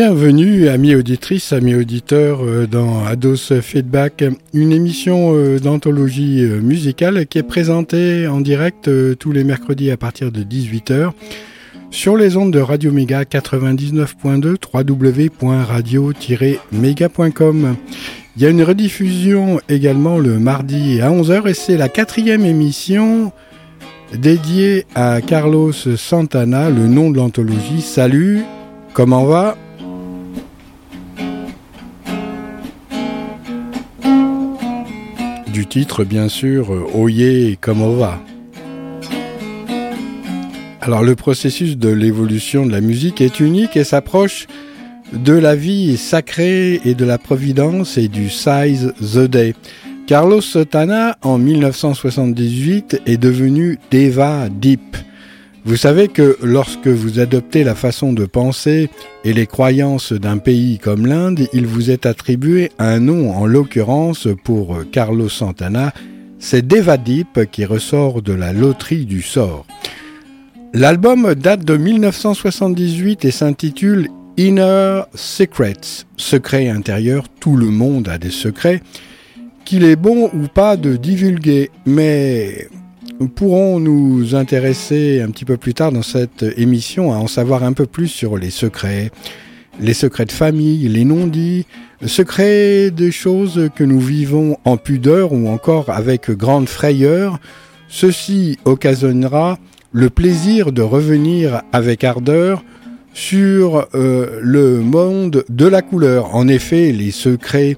Bienvenue, amis auditrices, amis auditeurs, euh, dans Ados Feedback, une émission euh, d'anthologie euh, musicale qui est présentée en direct tous les mercredis à partir de 18h sur les ondes de Radio Méga 99.2 www.radio-méga.com. Il y a une rediffusion également le mardi à 11h et c'est la quatrième émission dédiée à Carlos Santana, le nom de l'anthologie. Salut, comment va? Du titre, bien sûr, euh, Oye comme va. Alors le processus de l'évolution de la musique est unique et s'approche de la vie sacrée et de la providence et du size the day. Carlos Sotana, en 1978, est devenu Deva Deep. Vous savez que lorsque vous adoptez la façon de penser et les croyances d'un pays comme l'Inde, il vous est attribué un nom, en l'occurrence pour Carlos Santana, c'est Devadip qui ressort de la loterie du sort. L'album date de 1978 et s'intitule Inner Secrets, secret intérieur, tout le monde a des secrets, qu'il est bon ou pas de divulguer, mais pourrons nous intéresser un petit peu plus tard dans cette émission à en savoir un peu plus sur les secrets, les secrets de famille, les non-dits, secrets des choses que nous vivons en pudeur ou encore avec grande frayeur. Ceci occasionnera le plaisir de revenir avec ardeur sur euh, le monde de la couleur. En effet, les secrets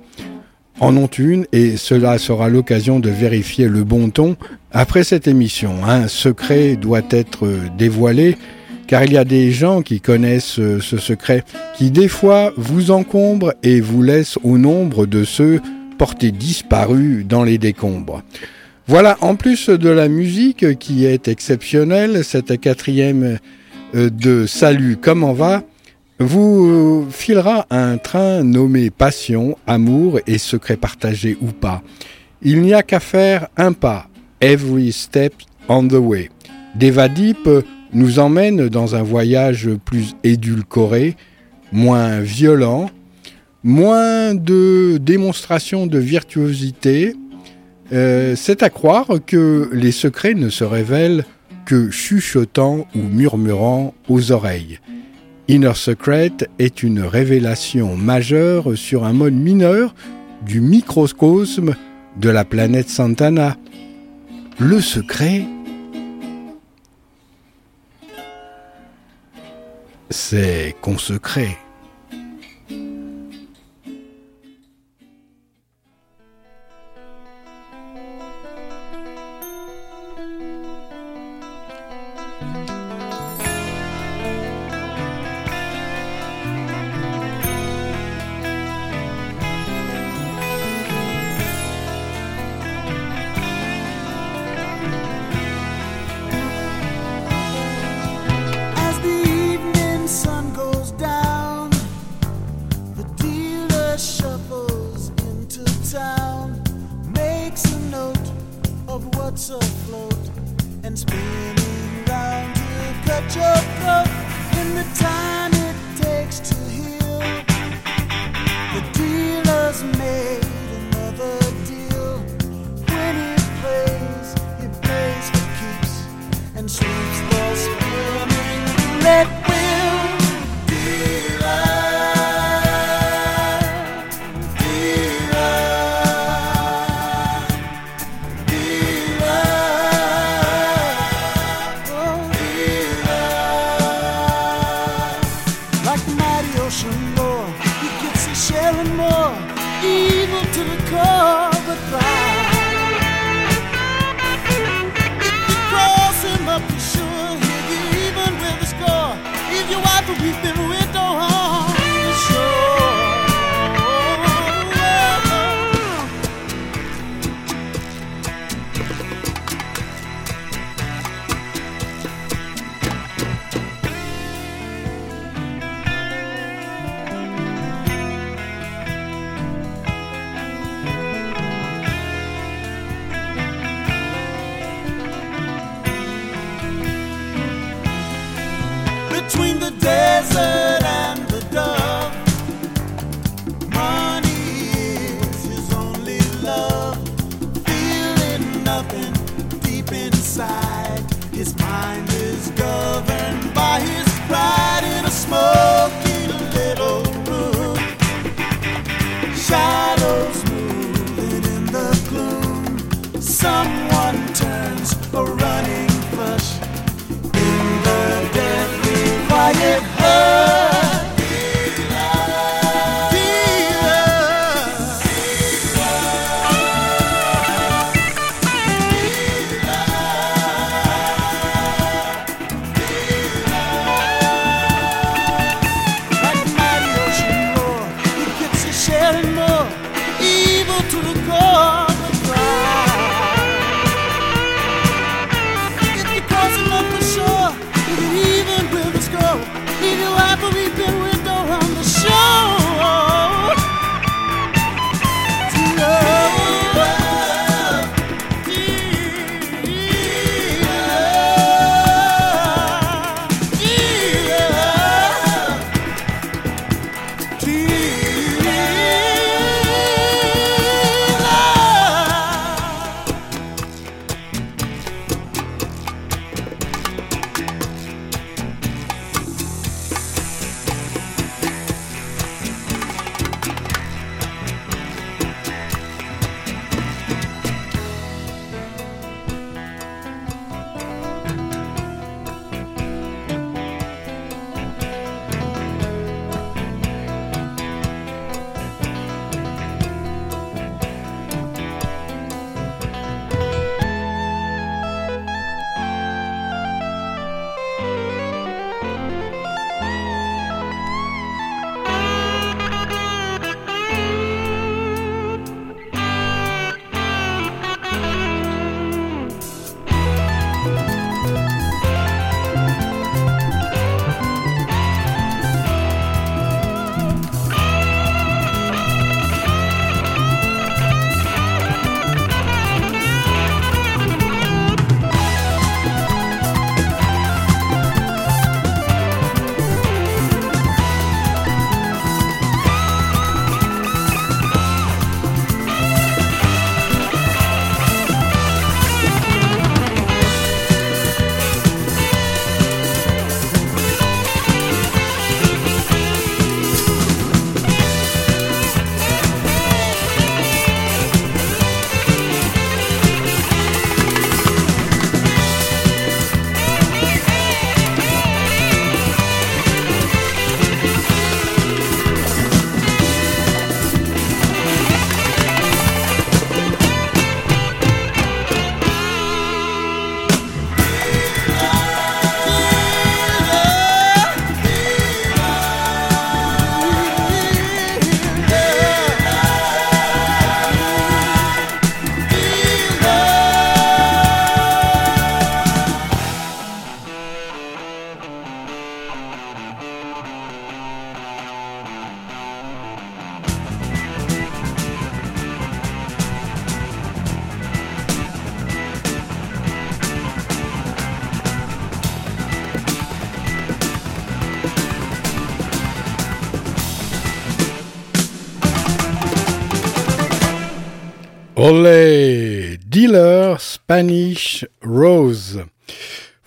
en ont une et cela sera l'occasion de vérifier le bon ton après cette émission. Un secret doit être dévoilé car il y a des gens qui connaissent ce secret qui des fois vous encombrent et vous laissent au nombre de ceux portés disparus dans les décombres. Voilà, en plus de la musique qui est exceptionnelle, cette quatrième euh, de Salut, comment va? Vous filera un train nommé Passion, Amour et Secret partagé ou pas. Il n'y a qu'à faire un pas, Every Step on the Way. Devadip nous emmène dans un voyage plus édulcoré, moins violent, moins de démonstration de virtuosité. Euh, c'est à croire que les secrets ne se révèlent que chuchotant ou murmurant aux oreilles. Inner Secret est une révélation majeure sur un mode mineur du microcosme de la planète Santana. Le secret, c'est consecré. Olé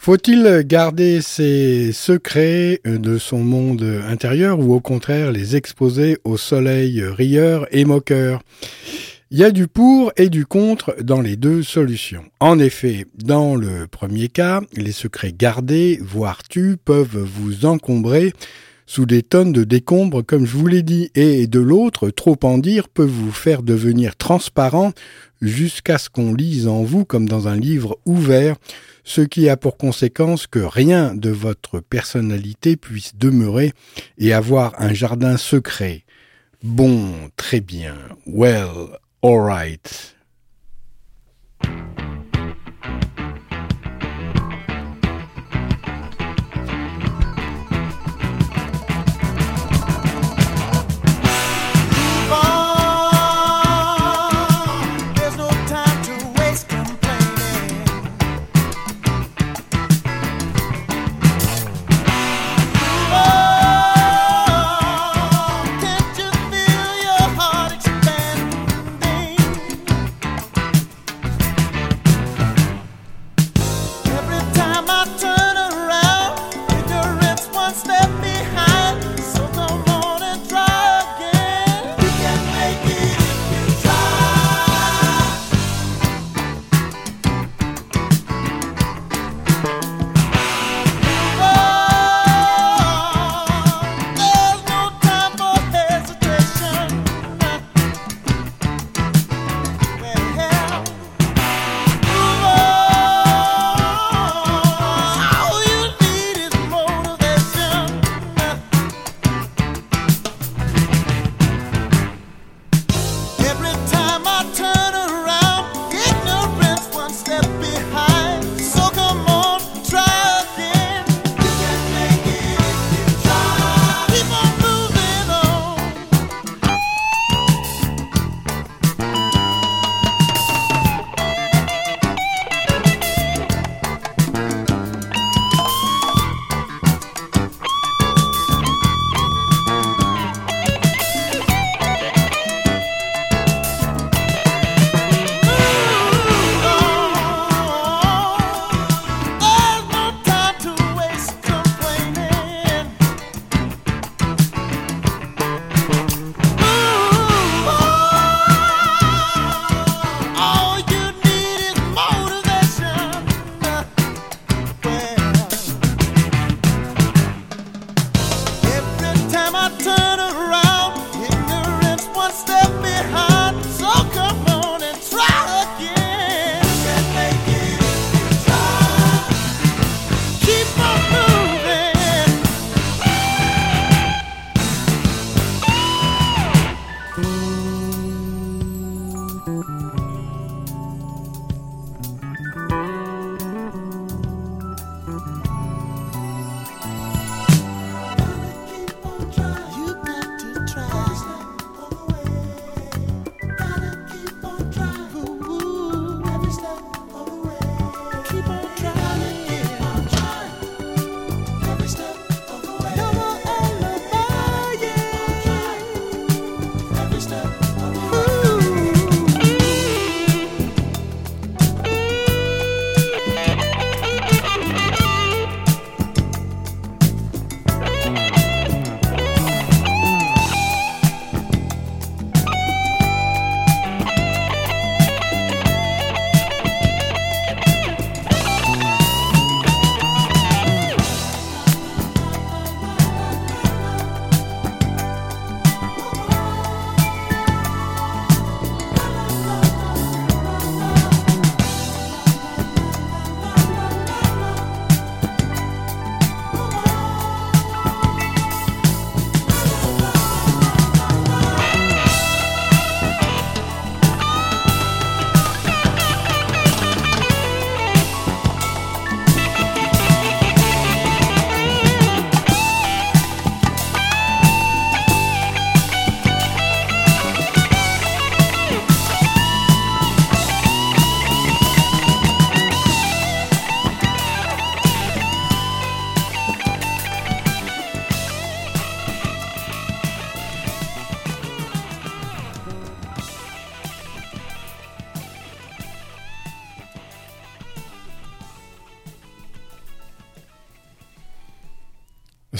Faut-il garder ses secrets de son monde intérieur ou au contraire les exposer au soleil rieur et moqueur? Il y a du pour et du contre dans les deux solutions. En effet, dans le premier cas, les secrets gardés, voire tus, peuvent vous encombrer sous des tonnes de décombres, comme je vous l'ai dit, et de l'autre, trop en dire peut vous faire devenir transparent jusqu'à ce qu'on lise en vous, comme dans un livre ouvert, ce qui a pour conséquence que rien de votre personnalité puisse demeurer et avoir un jardin secret. Bon, très bien, well, alright.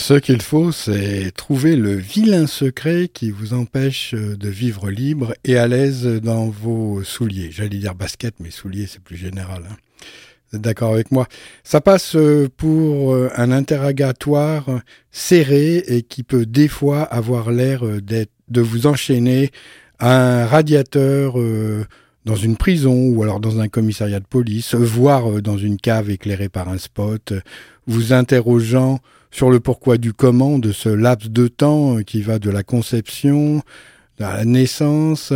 Ce qu'il faut, c'est trouver le vilain secret qui vous empêche de vivre libre et à l'aise dans vos souliers. J'allais dire basket, mais souliers, c'est plus général. Hein. Vous êtes d'accord avec moi? Ça passe pour un interrogatoire serré et qui peut des fois avoir l'air de vous enchaîner à un radiateur euh, dans une prison ou alors dans un commissariat de police, voire euh, dans une cave éclairée par un spot, vous interrogeant sur le pourquoi du comment de ce laps de temps qui va de la conception, à la naissance,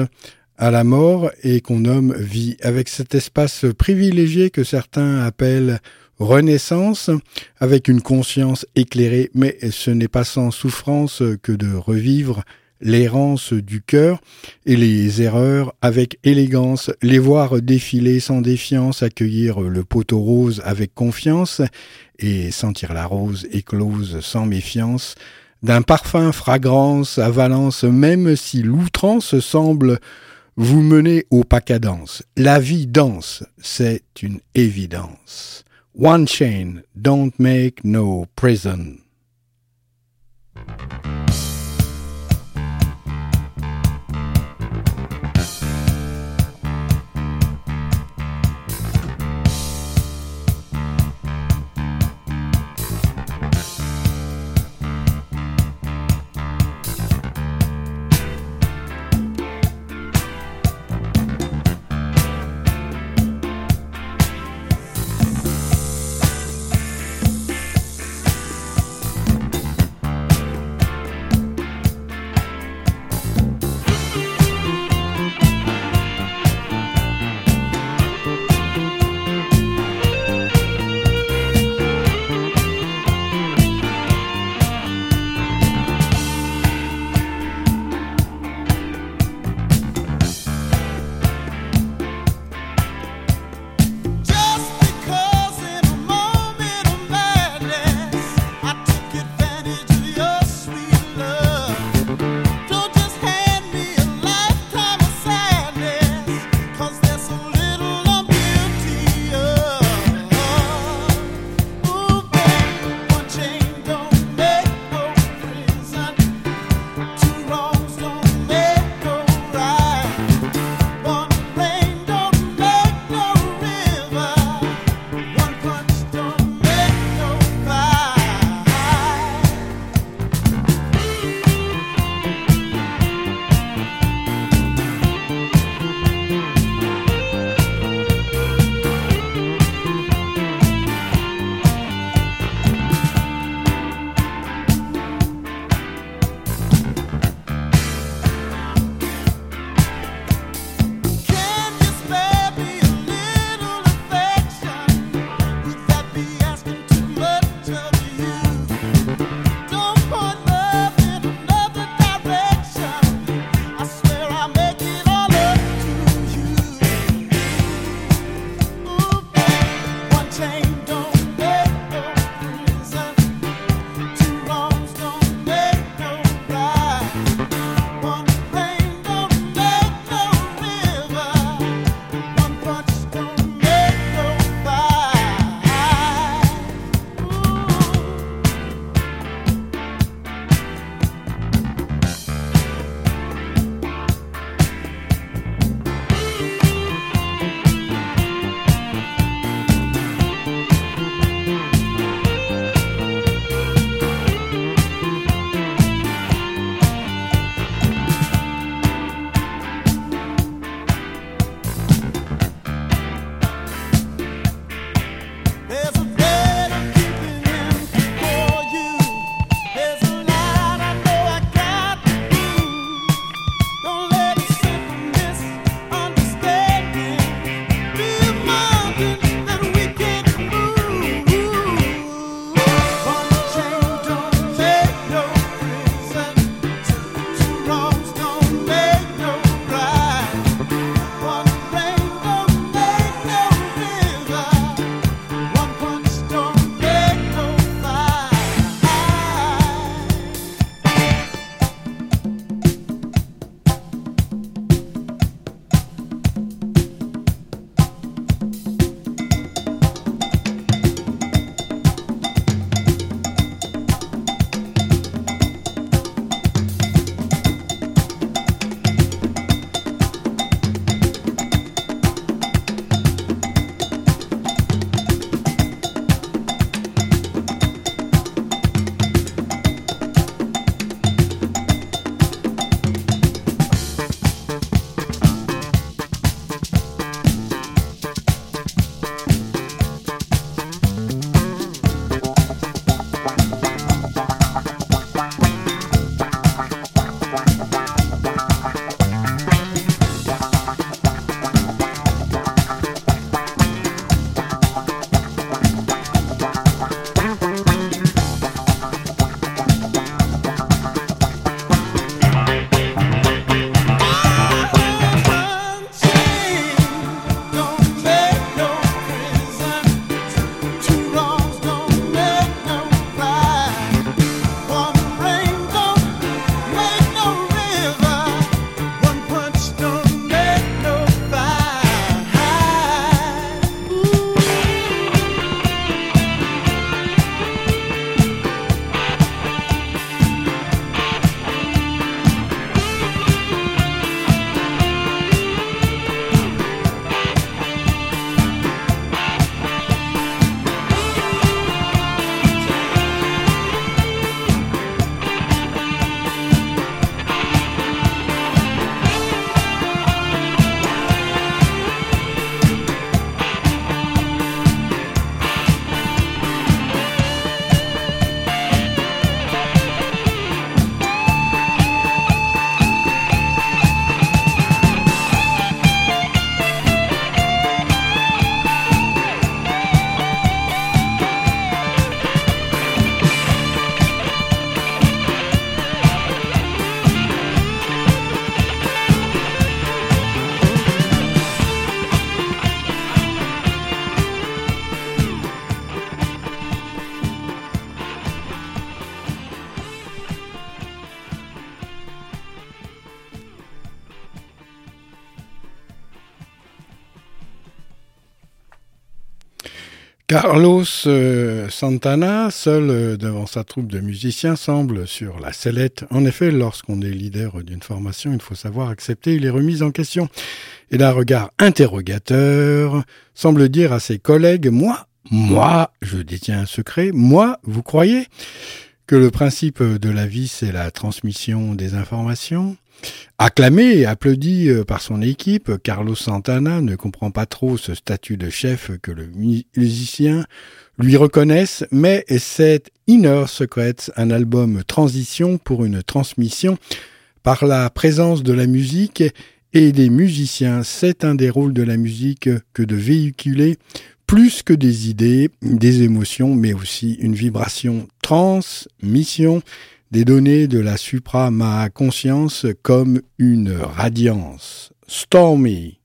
à la mort et qu'on nomme vie, avec cet espace privilégié que certains appellent renaissance, avec une conscience éclairée, mais ce n'est pas sans souffrance que de revivre l'errance du cœur et les erreurs avec élégance, les voir défiler sans défiance, accueillir le poteau rose avec confiance et sentir la rose éclose sans méfiance, d'un parfum fragrance à valence, même si l'outrance semble vous mener au pas cadence. La vie danse, c'est une évidence. One chain, don't make no prison. Carlos euh, Santana, seul euh, devant sa troupe de musiciens, semble sur la sellette. En effet, lorsqu'on est leader d'une formation, il faut savoir accepter les remises en question. Et d'un regard interrogateur, semble dire à ses collègues, moi, moi, je détiens un secret, moi, vous croyez que le principe de la vie, c'est la transmission des informations? Acclamé et applaudi euh, par son équipe, Carlos Santana ne comprend pas trop ce statut de chef que le musicien lui reconnaisse, mais c'est Inner Secrets, un album transition pour une transmission par la présence de la musique et des musiciens. C'est un des rôles de la musique que de véhiculer plus que des idées, des émotions, mais aussi une vibration transmission des données de la supra-ma-conscience comme une radiance. Stormy.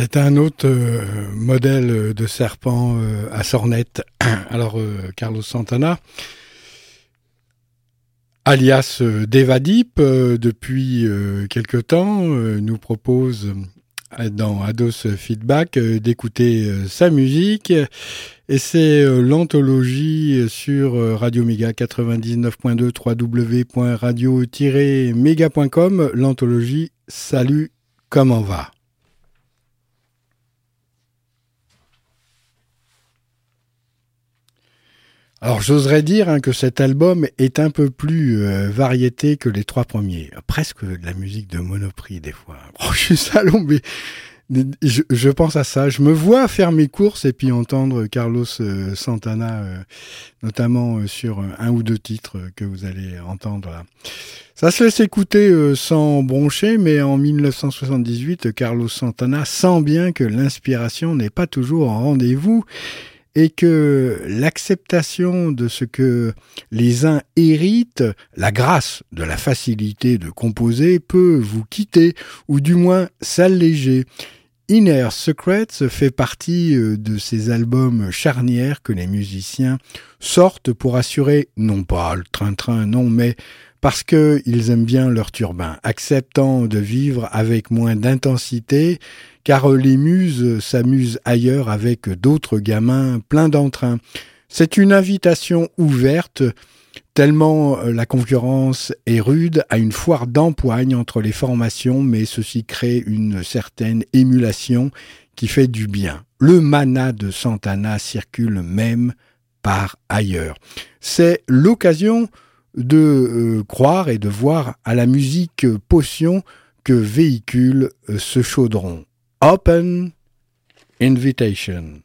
C'est un autre euh, modèle de serpent euh, à sornette. Alors, euh, Carlos Santana, alias Devadip, depuis quelque temps, nous propose dans Ados Feedback d'écouter sa musique. Et c'est l'anthologie sur Radio Méga 99.2 www.radio-méga.com. L'anthologie Salut, comment va? Alors j'oserais dire hein, que cet album est un peu plus euh, variété que les trois premiers. Presque de la musique de Monoprix des fois. Oh, je suis mais je, pense à ça. Je me vois faire mes courses et puis entendre Carlos euh, Santana, euh, notamment sur un ou deux titres que vous allez entendre là. Ça se laisse écouter sans broncher, mais en 1978, Carlos Santana sent bien que l'inspiration n'est pas toujours en rendez-vous et que l'acceptation de ce que les uns héritent, la grâce de la facilité de composer peut vous quitter ou du moins s'alléger. Inner Secrets fait partie euh, de ces albums charnières que les musiciens sortent pour assurer non pas le train-train, non, mais parce qu'ils aiment bien leur turbin, acceptant de vivre avec moins d'intensité car les muses s'amusent ailleurs avec d'autres gamins pleins d'entrain. C'est une invitation ouverte, tellement la concurrence est rude, à une foire d'empoigne entre les formations, mais ceci crée une certaine émulation qui fait du bien. Le mana de Santana circule même par ailleurs. C'est l'occasion de euh, croire et de voir à la musique potion que véhicule euh, ce chaudron. open invitation.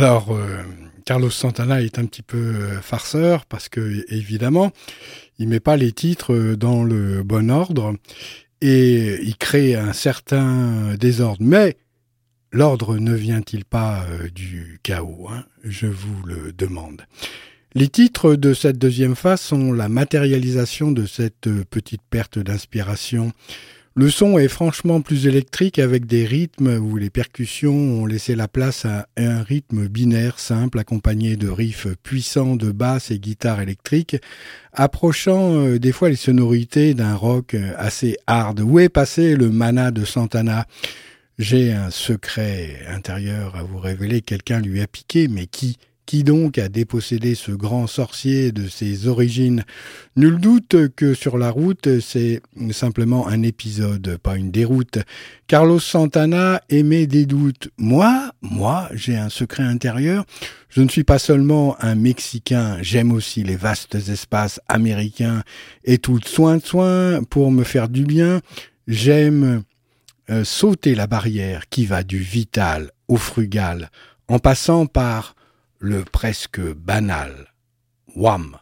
Alors, euh, Carlos Santana est un petit peu euh, farceur parce que, évidemment, il met pas les titres euh, dans le bon ordre et il crée un certain désordre. Mais l'ordre ne vient-il pas du chaos hein? Je vous le demande. Les titres de cette deuxième phase sont la matérialisation de cette petite perte d'inspiration le son est franchement plus électrique avec des rythmes où les percussions ont laissé la place à un rythme binaire simple accompagné de riffs puissants de basse et guitare électrique, approchant euh, des fois les sonorités d'un rock euh, assez hard. Où est passé le mana de Santana? J'ai un secret intérieur à vous révéler, quelqu'un lui a piqué, mais qui? Qui donc a dépossédé ce grand sorcier de ses origines? Nul doute que sur la route, c'est simplement un épisode, pas une déroute. Carlos Santana émet des doutes. Moi, moi, j'ai un secret intérieur. Je ne suis pas seulement un Mexicain, j'aime aussi les vastes espaces américains et tout soin de soin pour me faire du bien. J'aime euh, sauter la barrière qui va du vital au frugal, en passant par le presque banal. Wham!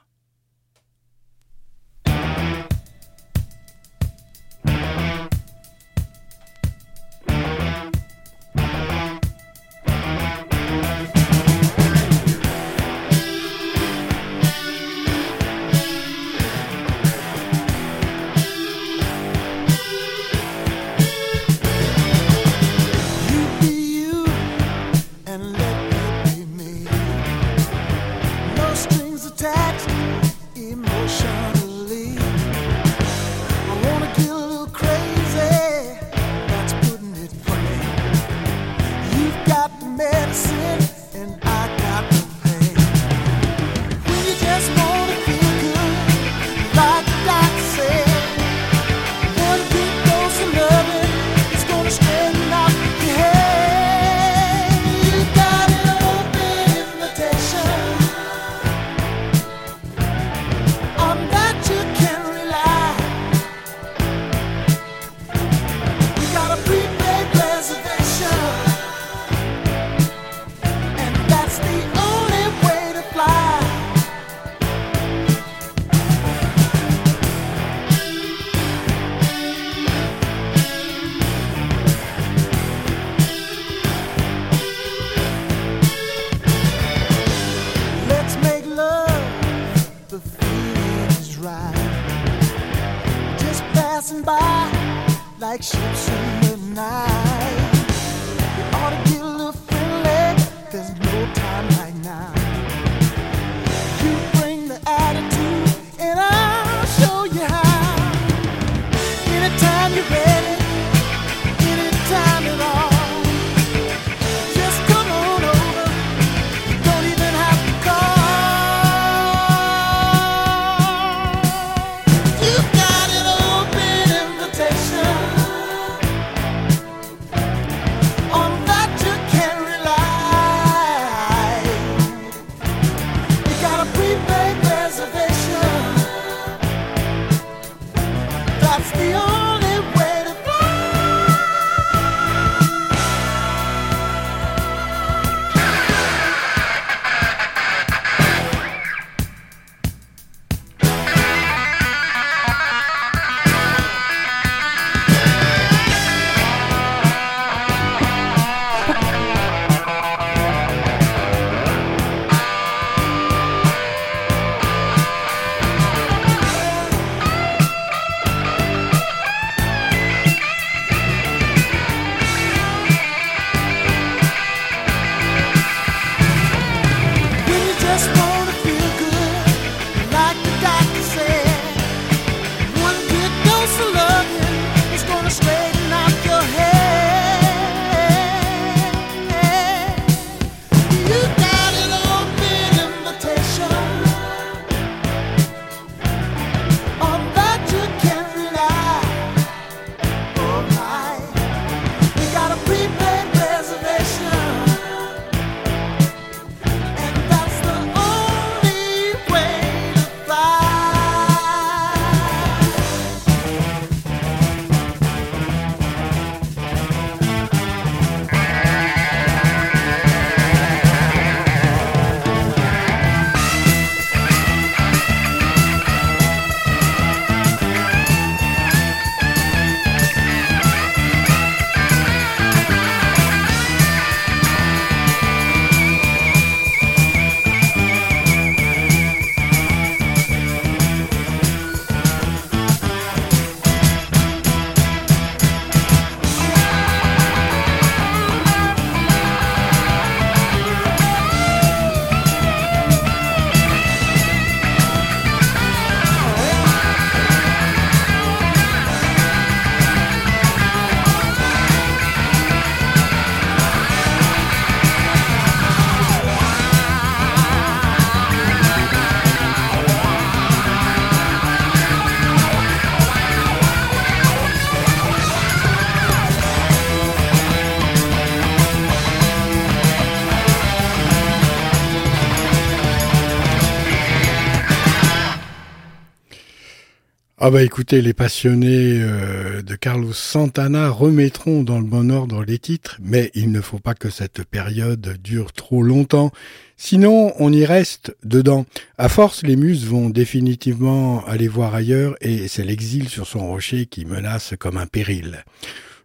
Ah bah écoutez, les passionnés euh, de Carlos Santana remettront dans le bon ordre les titres, mais il ne faut pas que cette période dure trop longtemps, sinon on y reste dedans. À force, les muses vont définitivement aller voir ailleurs et c'est l'exil sur son rocher qui menace comme un péril.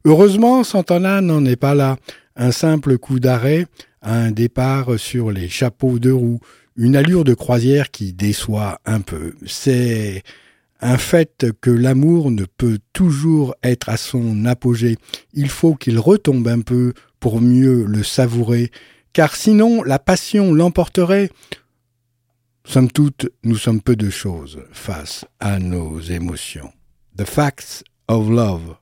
Heureusement, Santana n'en est pas là. Un simple coup d'arrêt, un départ sur les chapeaux de roue, une allure de croisière qui déçoit un peu. C'est un fait que l'amour ne peut toujours être à son apogée. Il faut qu'il retombe un peu pour mieux le savourer, car sinon la passion l'emporterait. Somme toute, nous sommes peu de choses face à nos émotions. The Facts of Love.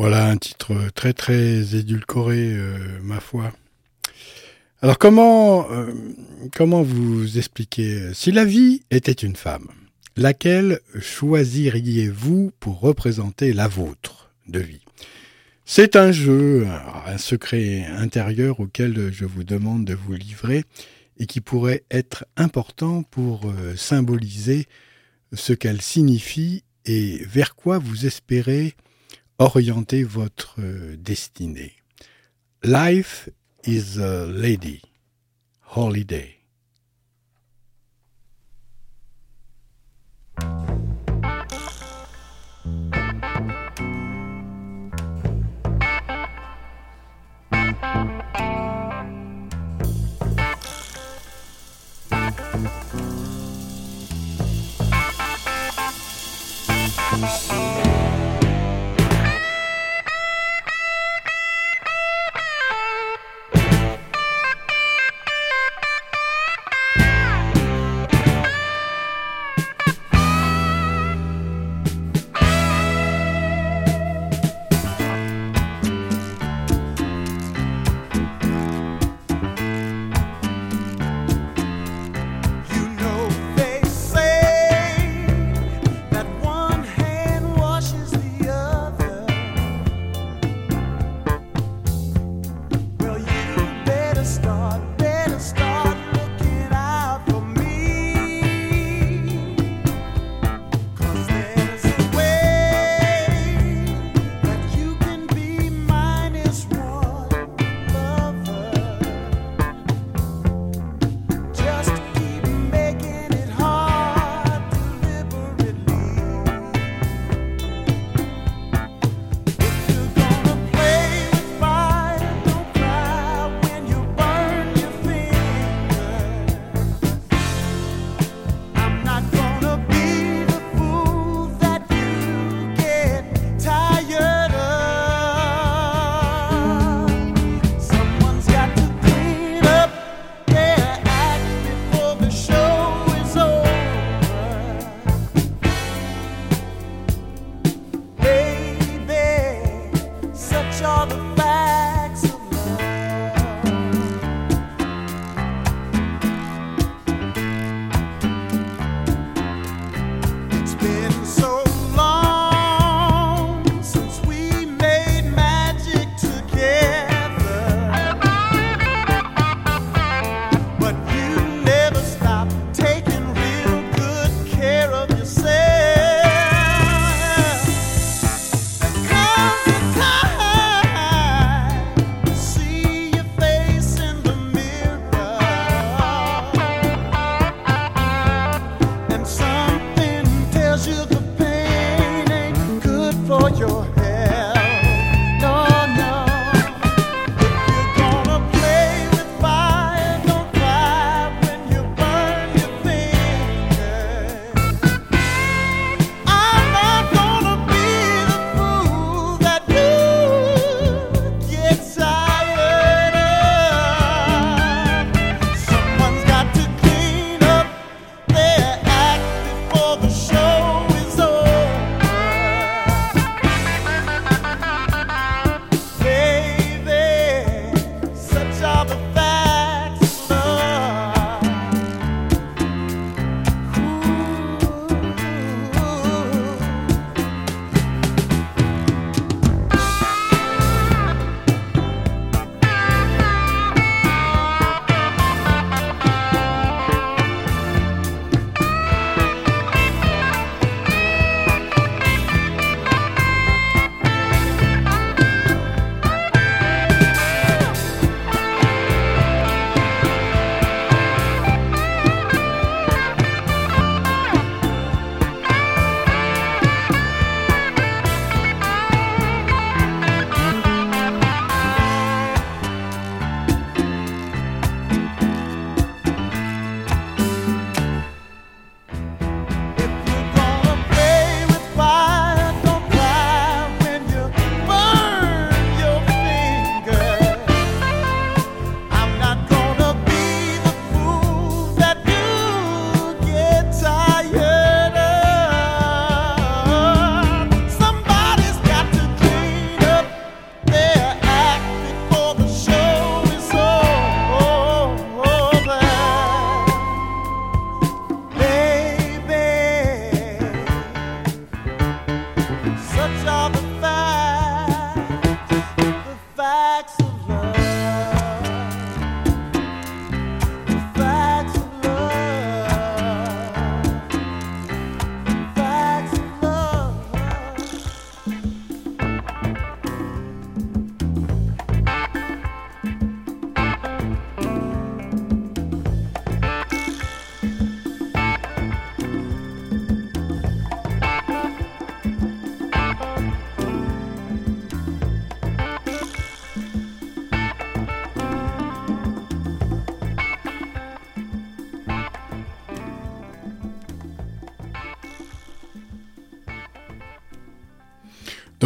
Voilà un titre très très édulcoré, euh, ma foi. Alors comment euh, comment vous expliquer Si la vie était une femme, laquelle choisiriez-vous pour représenter la vôtre de vie? C'est un jeu, un secret intérieur auquel je vous demande de vous livrer et qui pourrait être important pour euh, symboliser ce qu'elle signifie et vers quoi vous espérez orienter votre destinée. Life is a lady. Holiday.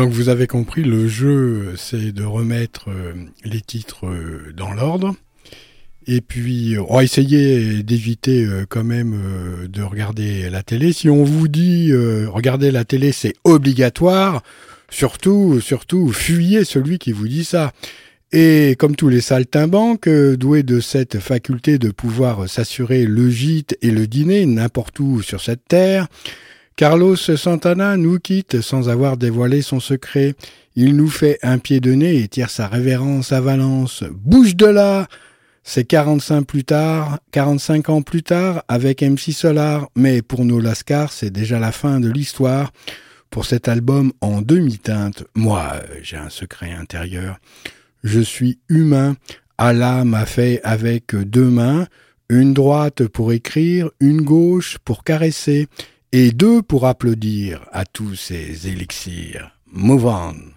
Donc vous avez compris, le jeu, c'est de remettre euh, les titres euh, dans l'ordre. Et puis, on va essayer d'éviter euh, quand même de regarder la télé. Si on vous dit regarder la télé, c'est obligatoire, surtout, surtout, fuyez celui qui vous dit ça. Et comme tous les saltimbanques, doués de cette faculté de pouvoir s'assurer le gîte et le dîner n'importe où sur cette terre, Carlos Santana nous quitte sans avoir dévoilé son secret. Il nous fait un pied de nez et tire sa révérence à Valence. Bouge de là! C'est 45 plus tard, 45 ans plus tard, avec MC Solar, mais pour nos Lascars, c'est déjà la fin de l'histoire. Pour cet album en demi-teinte, moi, j'ai un secret intérieur. Je suis humain. Allah m'a fait avec deux mains, une droite pour écrire, une gauche pour caresser et deux pour applaudir à tous ces élixirs. Move on.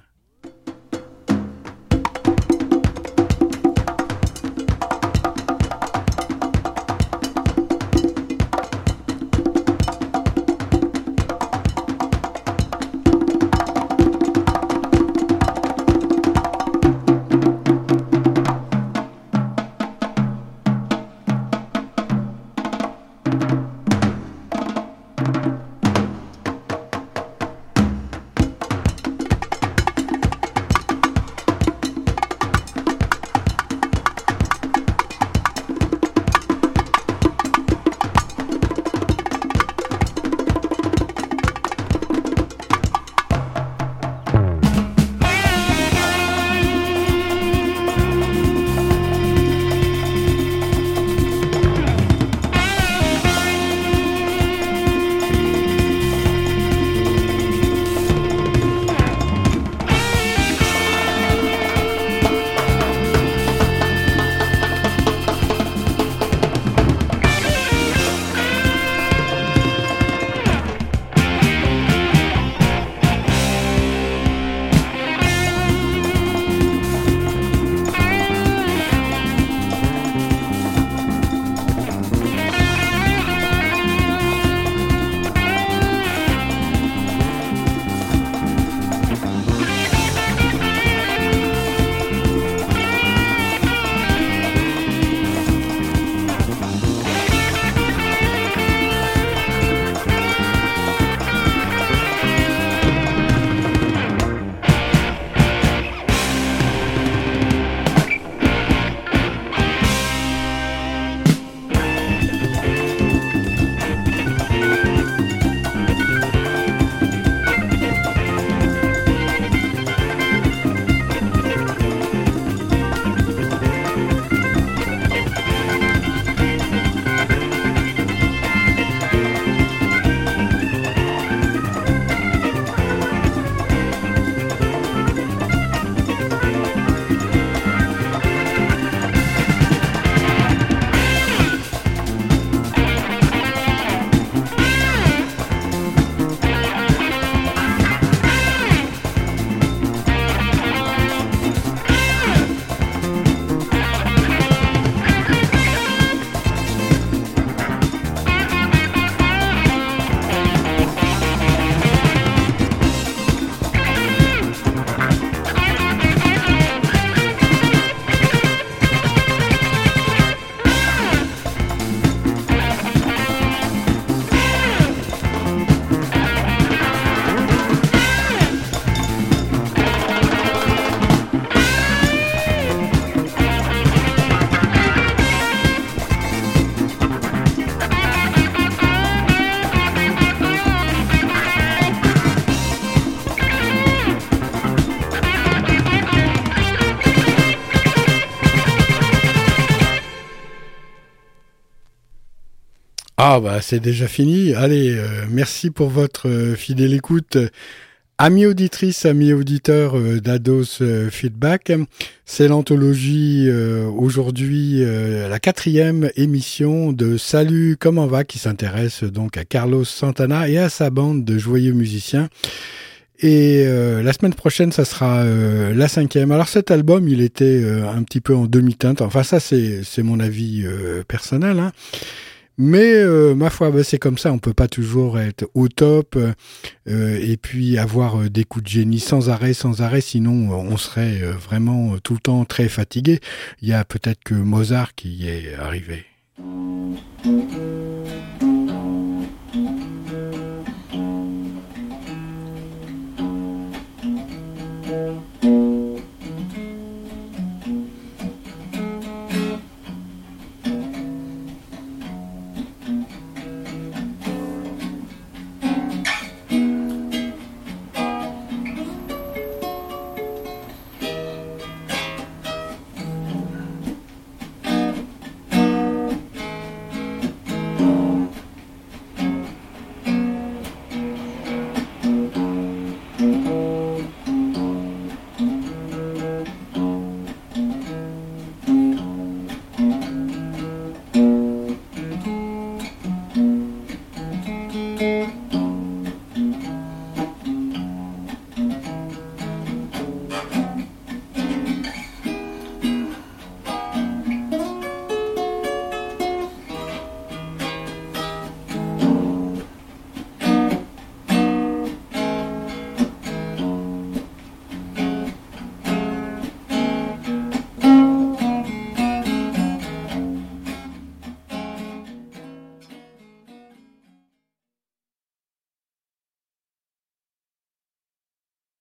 Ah bah c'est déjà fini. Allez, euh, merci pour votre euh, fidèle écoute. Amis auditrices, amis auditeurs euh, d'Ados Feedback, c'est l'anthologie aujourd'hui, la quatrième émission de Salut, comment va qui s'intéresse donc à Carlos Santana et à sa bande de joyeux musiciens. Et la semaine prochaine, ça sera la cinquième. Alors cet album, il était un petit peu en demi-teinte. Enfin ça, c'est mon avis personnel. Hein. Mais euh, ma foi, bah, c'est comme ça, on peut pas toujours être au top euh, et puis avoir euh, des coups de génie sans arrêt, sans arrêt, sinon on serait vraiment tout le temps très fatigué. Il y a peut-être que Mozart qui y est arrivé.